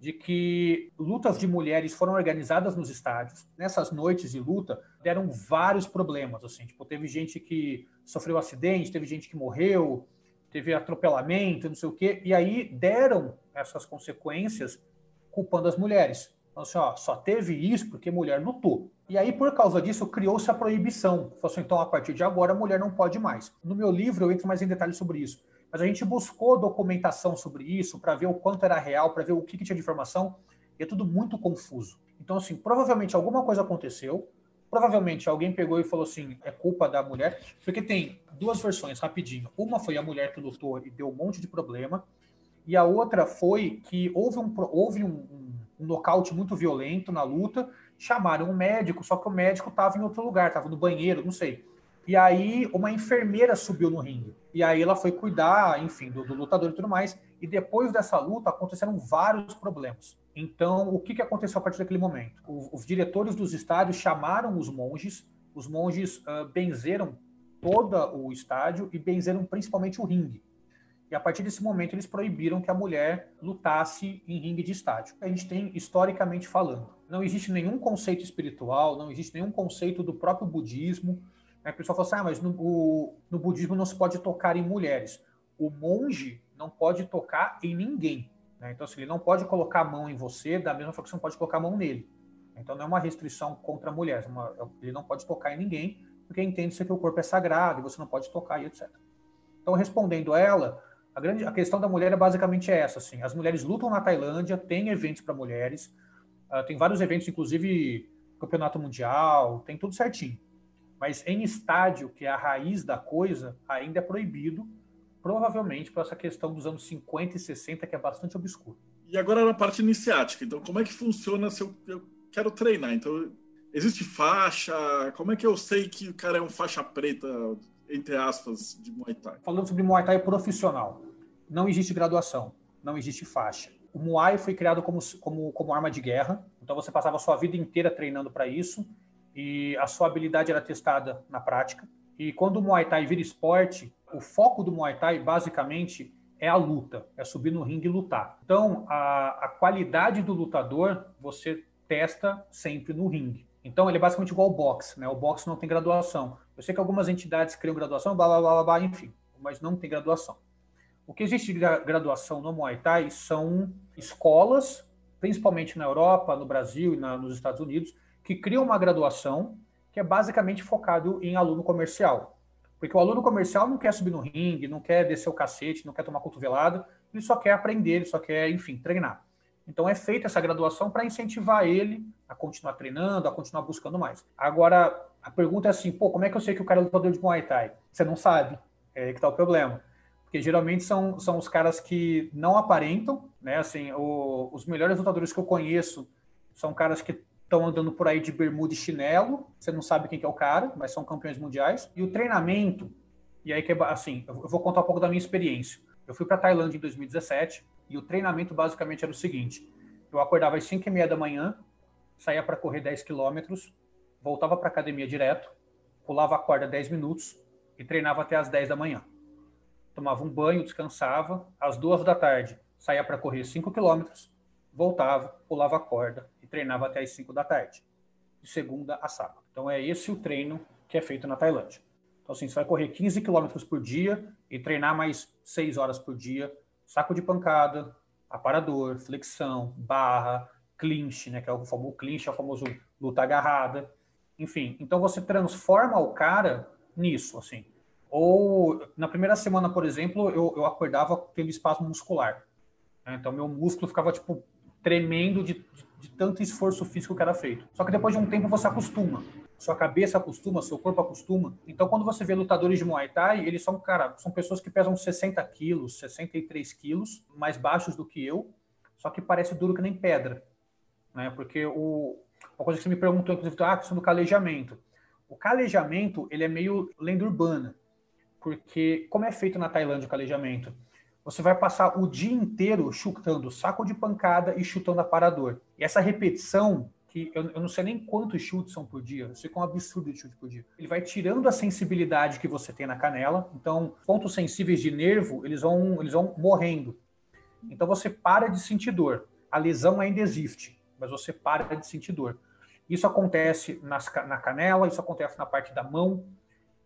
de que lutas de mulheres foram organizadas nos estádios. Nessas noites de luta, deram vários problemas. Assim, tipo, teve gente que sofreu acidente, teve gente que morreu, teve atropelamento, não sei o quê, e aí deram essas consequências culpando as mulheres. Então, assim, ó, só teve isso porque mulher lutou. E aí, por causa disso, criou-se a proibição. Falou assim, então, a partir de agora, a mulher não pode mais. No meu livro, eu entro mais em detalhes sobre isso. Mas a gente buscou documentação sobre isso para ver o quanto era real, para ver o que, que tinha de informação, e é tudo muito confuso. Então, assim, provavelmente alguma coisa aconteceu, Provavelmente alguém pegou e falou assim: é culpa da mulher, porque tem duas versões rapidinho. Uma foi a mulher que lutou e deu um monte de problema, e a outra foi que houve um, houve um, um, um nocaute muito violento na luta. Chamaram um médico, só que o médico estava em outro lugar, estava no banheiro, não sei. E aí uma enfermeira subiu no ringue. E aí ela foi cuidar, enfim, do, do lutador e tudo mais. E depois dessa luta aconteceram vários problemas. Então, o que, que aconteceu a partir daquele momento? O, os diretores dos estádios chamaram os monges, os monges uh, benzeram todo o estádio e benzeram principalmente o ringue. E a partir desse momento eles proibiram que a mulher lutasse em ringue de estádio. A gente tem historicamente falando. Não existe nenhum conceito espiritual, não existe nenhum conceito do próprio budismo. A pessoa fala assim: ah, mas no, o, no budismo não se pode tocar em mulheres. O monge não pode tocar em ninguém. Né? Então, assim, ele não pode colocar a mão em você da mesma forma que você não pode colocar a mão nele. Então, não é uma restrição contra a mulher. É uma, é, ele não pode tocar em ninguém, porque entende-se que o corpo é sagrado e você não pode tocar e etc. Então, respondendo ela, a, grande, a questão da mulher é basicamente essa. Assim, as mulheres lutam na Tailândia, tem eventos para mulheres, uh, tem vários eventos, inclusive campeonato mundial, tem tudo certinho. Mas em estádio, que é a raiz da coisa, ainda é proibido provavelmente por essa questão dos anos 50 e 60, que é bastante obscura. E agora na parte iniciática, então como é que funciona se eu, eu quero treinar? Então, existe faixa? Como é que eu sei que o cara é um faixa preta, entre aspas, de Muay Thai? Falando sobre Muay Thai profissional, não existe graduação, não existe faixa. O Muay foi criado como, como, como arma de guerra, então você passava a sua vida inteira treinando para isso, e a sua habilidade era testada na prática. E quando o Muay Thai vira esporte, o foco do Muay Thai, basicamente, é a luta, é subir no ringue e lutar. Então, a, a qualidade do lutador você testa sempre no ringue. Então, ele é basicamente igual ao boxe, né? O boxe não tem graduação. Eu sei que algumas entidades criam graduação, blá, blá, blá, blá, enfim, mas não tem graduação. O que existe de graduação no Muay Thai são escolas, principalmente na Europa, no Brasil e na, nos Estados Unidos, que criam uma graduação que é basicamente focado em aluno comercial. Porque o aluno comercial não quer subir no ringue, não quer descer o cacete, não quer tomar cotovelada, ele só quer aprender, ele só quer, enfim, treinar. Então é feita essa graduação para incentivar ele a continuar treinando, a continuar buscando mais. Agora, a pergunta é assim, pô, como é que eu sei que o cara é lutador de Muay Thai? Você não sabe, é aí que está o problema. Porque geralmente são, são os caras que não aparentam, né? Assim, o, os melhores lutadores que eu conheço são caras que estão andando por aí de bermuda e chinelo, você não sabe quem que é o cara, mas são campeões mundiais. E o treinamento, e aí que é assim, eu vou contar um pouco da minha experiência. Eu fui para Tailândia em 2017 e o treinamento basicamente era o seguinte: eu acordava às 5 e meia da manhã, saía para correr 10 quilômetros, voltava para academia direto, pulava a corda 10 minutos e treinava até as 10 da manhã. Tomava um banho, descansava, às duas da tarde saía para correr 5 quilômetros, voltava, pulava a corda treinava até as 5 da tarde, de segunda a sábado. Então é esse o treino que é feito na Tailândia. Então assim, você vai correr 15 quilômetros por dia e treinar mais 6 horas por dia, saco de pancada, aparador, flexão, barra, clinch, né, que é o famoso clinch, é o famoso luta agarrada, enfim. Então você transforma o cara nisso, assim. Ou na primeira semana, por exemplo, eu, eu acordava tendo espasmo muscular. Né? Então meu músculo ficava tipo tremendo de, de, de, tanto esforço físico que era feito. Só que depois de um tempo você acostuma. Sua cabeça acostuma, seu corpo acostuma. Então, quando você vê lutadores de Muay Thai, eles são, cara, são pessoas que pesam 60 quilos, 63 quilos, mais baixos do que eu, só que parece duro que nem pedra. Né? Porque o, uma coisa que você me perguntou, inclusive, ah, a questão do calejamento. O calejamento, ele é meio lenda urbana. Porque, como é feito na Tailândia o calejamento? Você vai passar o dia inteiro chutando saco de pancada e chutando aparador. E essa repetição, que eu, eu não sei nem quantos chutes são por dia, eu sei que é um absurdo de chute por dia. Ele vai tirando a sensibilidade que você tem na canela, então pontos sensíveis de nervo, eles vão, eles vão morrendo. Então você para de sentir dor. A lesão ainda existe, mas você para de sentir dor. Isso acontece nas, na canela, isso acontece na parte da mão,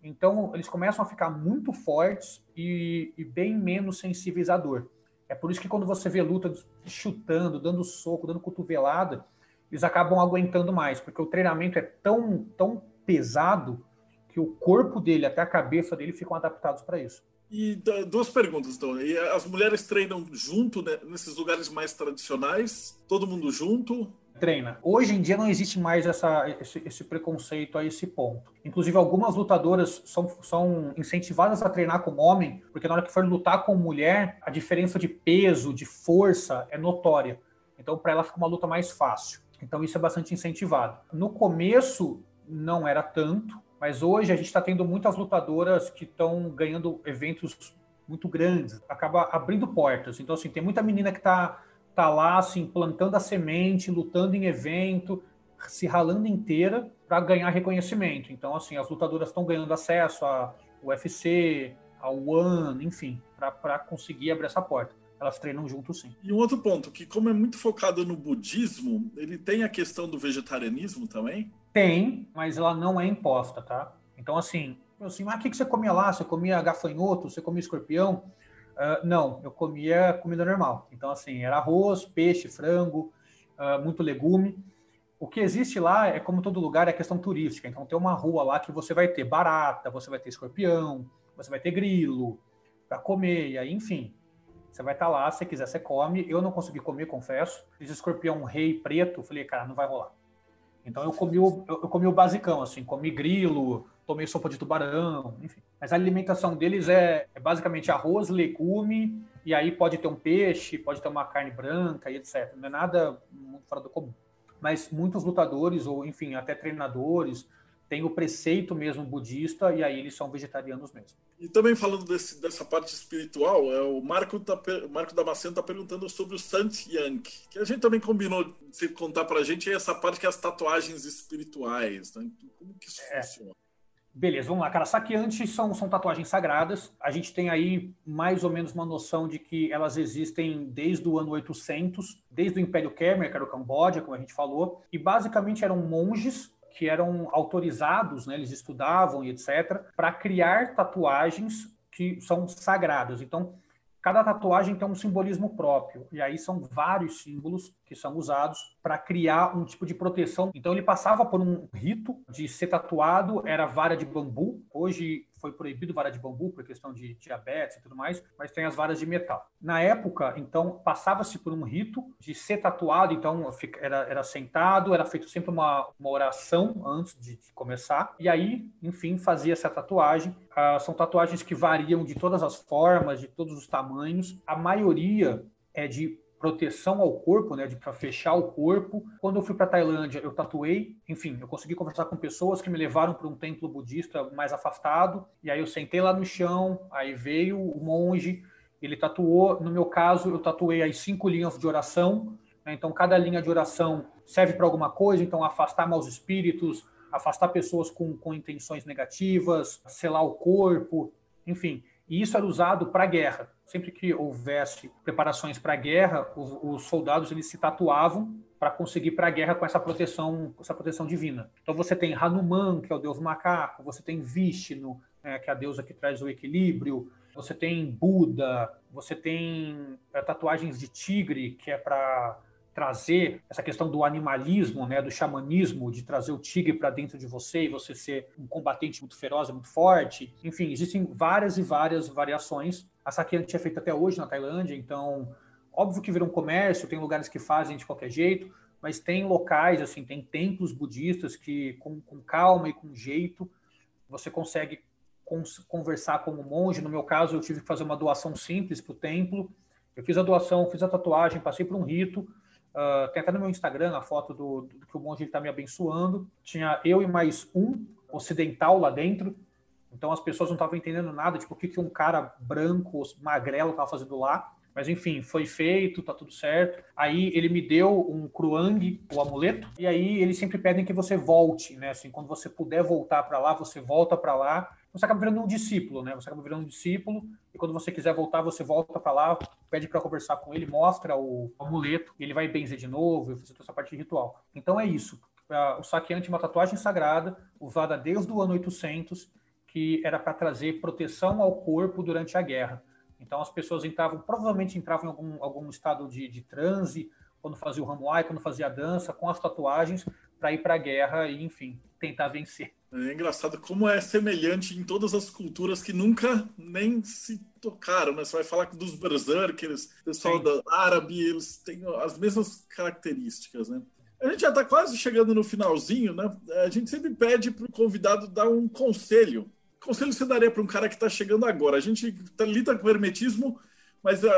então, eles começam a ficar muito fortes e, e, bem menos sensíveis à dor. É por isso que quando você vê luta chutando, dando soco, dando cotovelada, eles acabam aguentando mais, porque o treinamento é tão, tão pesado que o corpo dele, até a cabeça dele, ficam adaptados para isso. E duas perguntas, então. E as mulheres treinam junto né, nesses lugares mais tradicionais? Todo mundo junto? Treina. Hoje em dia não existe mais essa, esse, esse, preconceito a esse ponto. Inclusive, algumas lutadoras são, são incentivadas a treinar como homem, porque na hora que for lutar com mulher, a diferença de peso, de força é notória. Então, para ela fica uma luta mais fácil. Então, isso é bastante incentivado. No começo, não era tanto, mas hoje a gente está tendo muitas lutadoras que estão ganhando eventos muito grandes, acaba abrindo portas. Então, assim, tem muita menina que está tá lá assim plantando a semente, lutando em evento, se ralando inteira para ganhar reconhecimento. Então assim, as lutadoras estão ganhando acesso a UFC, ao One, enfim, para conseguir abrir essa porta. Elas treinam junto sim. E um outro ponto, que como é muito focado no budismo, ele tem a questão do vegetarianismo também? Tem, mas ela não é imposta, tá? Então assim, assim, ah, o que você comia lá? Você comia gafanhoto? Você comia escorpião? Uh, não, eu comia comida normal. Então, assim, era arroz, peixe, frango, uh, muito legume. O que existe lá é, como todo lugar, é questão turística. Então, tem uma rua lá que você vai ter barata, você vai ter escorpião, você vai ter grilo para comer, e aí, enfim. Você vai estar tá lá, se quiser, você come. Eu não consegui comer, confesso. Fiz escorpião rei preto, falei, cara, não vai rolar. Então, eu comi o, eu comi o basicão, assim, comi grilo, tomei sopa de tubarão, enfim. Mas a alimentação deles é, é, basicamente arroz, legume, e aí pode ter um peixe, pode ter uma carne branca e etc. Não é nada muito fora do comum. Mas muitos lutadores, ou enfim, até treinadores, têm o preceito mesmo budista, e aí eles são vegetarianos mesmo. E também falando desse, dessa parte espiritual, é, o Marco, tá, Marco Damasceno está perguntando sobre o Sant Yang, que a gente também combinou de contar para a gente essa parte que é as tatuagens espirituais. Né? Como que isso é. funciona? Beleza, vamos lá, cara. Saqueantes são, são tatuagens sagradas. A gente tem aí mais ou menos uma noção de que elas existem desde o ano 800, desde o Império Khmer, que era o Camboja, como a gente falou, e basicamente eram monges que eram autorizados, né, eles estudavam e etc., para criar tatuagens que são sagradas. Então, Cada tatuagem tem um simbolismo próprio, e aí são vários símbolos que são usados para criar um tipo de proteção. Então ele passava por um rito de ser tatuado, era vara de bambu. Hoje foi proibido vara de bambu por questão de diabetes e tudo mais, mas tem as varas de metal. Na época, então, passava-se por um rito de ser tatuado, então era, era sentado, era feito sempre uma, uma oração antes de, de começar, e aí, enfim, fazia essa tatuagem. Ah, são tatuagens que variam de todas as formas, de todos os tamanhos. A maioria é de proteção ao corpo, né, de para fechar o corpo. Quando eu fui para Tailândia, eu tatuei. Enfim, eu consegui conversar com pessoas que me levaram para um templo budista mais afastado. E aí eu sentei lá no chão, aí veio o monge, ele tatuou. No meu caso, eu tatuei as cinco linhas de oração. Né, então, cada linha de oração serve para alguma coisa. Então, afastar maus espíritos, afastar pessoas com, com intenções negativas, selar o corpo, enfim. E isso era usado para guerra. Sempre que houvesse preparações para a guerra, os, os, soldados eles se tatuavam para conseguir para a guerra com essa proteção, essa proteção divina. Então você tem Hanuman, que é o deus macaco, você tem Vishnu, né, que é a deusa que traz o equilíbrio, você tem Buda, você tem é, tatuagens de tigre, que é para trazer essa questão do animalismo, né, do xamanismo, de trazer o tigre para dentro de você e você ser um combatente muito feroz, muito forte. Enfim, existem várias e várias variações. A saqueante é feita até hoje na Tailândia, então óbvio que vira um comércio, tem lugares que fazem de qualquer jeito, mas tem locais, assim, tem templos budistas que com, com calma e com jeito você consegue conversar com o monge. No meu caso, eu tive que fazer uma doação simples para o templo. Eu fiz a doação, fiz a tatuagem, passei por um rito, Uh, tem até no meu Instagram a foto do, do que o monge está me abençoando. Tinha eu e mais um ocidental lá dentro. Então as pessoas não estavam entendendo nada, tipo, o que, que um cara branco, magrelo, estava fazendo lá. Mas enfim, foi feito, tá tudo certo. Aí ele me deu um Kruang, o amuleto, e aí eles sempre pedem que você volte, né? Assim, quando você puder voltar para lá, você volta para lá você acaba virando um discípulo, né? Você acaba virando um discípulo e quando você quiser voltar, você volta para lá, pede para conversar com ele, mostra o amuleto, ele vai benzer de novo, e fazer toda essa parte de ritual. Então é isso. O saqueante é uma tatuagem sagrada, usada desde o ano 800, que era para trazer proteção ao corpo durante a guerra. Então as pessoas entravam, provavelmente entravam em algum, algum estado de, de transe, quando fazia o ramuai, quando fazia a dança, com as tatuagens, para ir para a guerra e, enfim, tentar vencer. É engraçado como é semelhante em todas as culturas que nunca nem se tocaram, né? Você vai falar dos berserkers, pessoal Sim. da árabe, eles têm as mesmas características, né? A gente já está quase chegando no finalzinho, né? A gente sempre pede para o convidado dar um conselho. Que conselho você daria para um cara que está chegando agora? A gente tá, lida com o hermetismo, mas uh,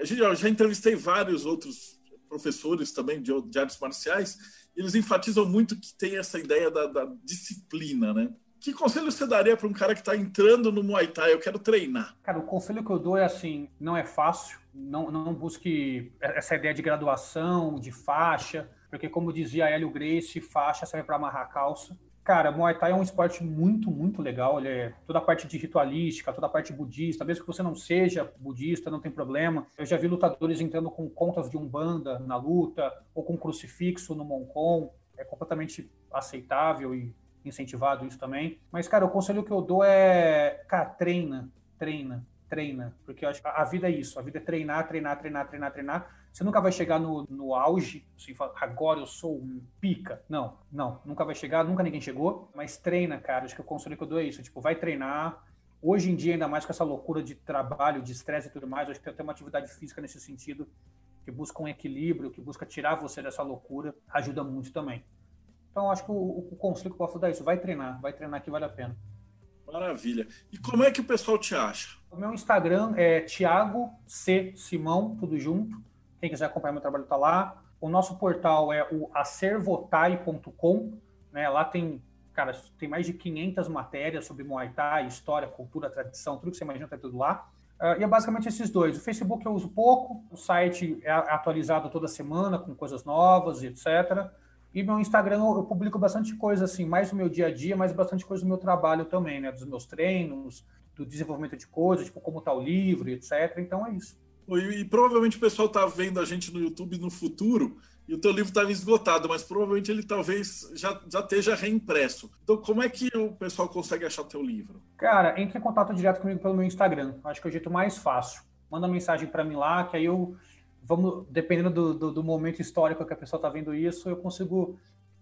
a gente já, já entrevistei vários outros professores também de, de artes marciais eles enfatizam muito que tem essa ideia da, da disciplina, né? Que conselho você daria para um cara que está entrando no Muay Thai? Eu quero treinar. Cara, o conselho que eu dou é assim: não é fácil, não, não busque essa ideia de graduação, de faixa, porque, como dizia Hélio Grace, faixa serve para amarrar calça. Cara, Muay Thai é um esporte muito, muito legal. Ele é toda a parte de ritualística, toda a parte budista. Mesmo que você não seja budista, não tem problema. Eu já vi lutadores entrando com contas de umbanda na luta, ou com crucifixo no Moncon. É completamente aceitável e incentivado isso também. Mas, cara, o conselho que eu dou é, cara, treina, treina, treina. Porque acho a vida é isso. A vida é treinar, treinar, treinar, treinar, treinar você nunca vai chegar no, no auge, assim, agora eu sou um pica. Não, não, nunca vai chegar, nunca ninguém chegou. Mas treina, cara. Acho que o conselho que eu dou é isso. Tipo, vai treinar. Hoje em dia, ainda mais com essa loucura de trabalho, de estresse e tudo mais, acho que tem até uma atividade física nesse sentido, que busca um equilíbrio, que busca tirar você dessa loucura, ajuda muito também. Então, acho que o, o conselho que eu posso dar é isso. Vai treinar, vai treinar que vale a pena. Maravilha. E como é que o pessoal te acha? O meu Instagram é Thiago C. Simão, tudo junto. Quem quiser acompanhar meu trabalho está lá. O nosso portal é o acervotai.com. Né? Lá tem, cara, tem mais de 500 matérias sobre Muay Thai, história, cultura, tradição, tudo que você imagina está tudo lá. Uh, e é basicamente esses dois. O Facebook eu uso pouco, o site é atualizado toda semana com coisas novas e etc. E meu Instagram eu publico bastante coisa, assim, mais do meu dia a dia, mas bastante coisa do meu trabalho também, né? Dos meus treinos, do desenvolvimento de coisas, tipo como está o livro, etc. Então é isso. E, e provavelmente o pessoal está vendo a gente no YouTube no futuro e o teu livro estava esgotado, mas provavelmente ele talvez já, já esteja reimpresso. Então, como é que o pessoal consegue achar o teu livro? Cara, entre em contato direto comigo pelo meu Instagram. Acho que é o jeito mais fácil. Manda mensagem para mim lá, que aí eu, vamos, dependendo do, do, do momento histórico que a pessoa está vendo isso, eu consigo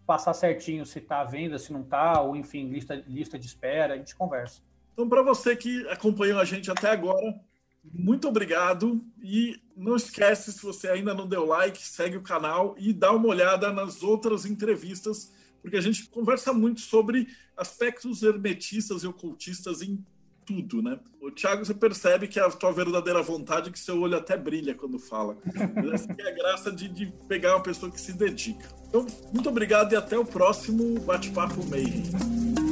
passar certinho se está à venda, se não está, ou enfim, lista, lista de espera, a gente conversa. Então, para você que acompanhou a gente até agora, muito obrigado e não esquece, se você ainda não deu like, segue o canal e dá uma olhada nas outras entrevistas, porque a gente conversa muito sobre aspectos hermetistas e ocultistas em tudo, né? O Thiago, você percebe que a tua verdadeira vontade é que seu olho até brilha quando fala. Essa é a graça de, de pegar uma pessoa que se dedica. Então, muito obrigado e até o próximo Bate-Papo Mayhem.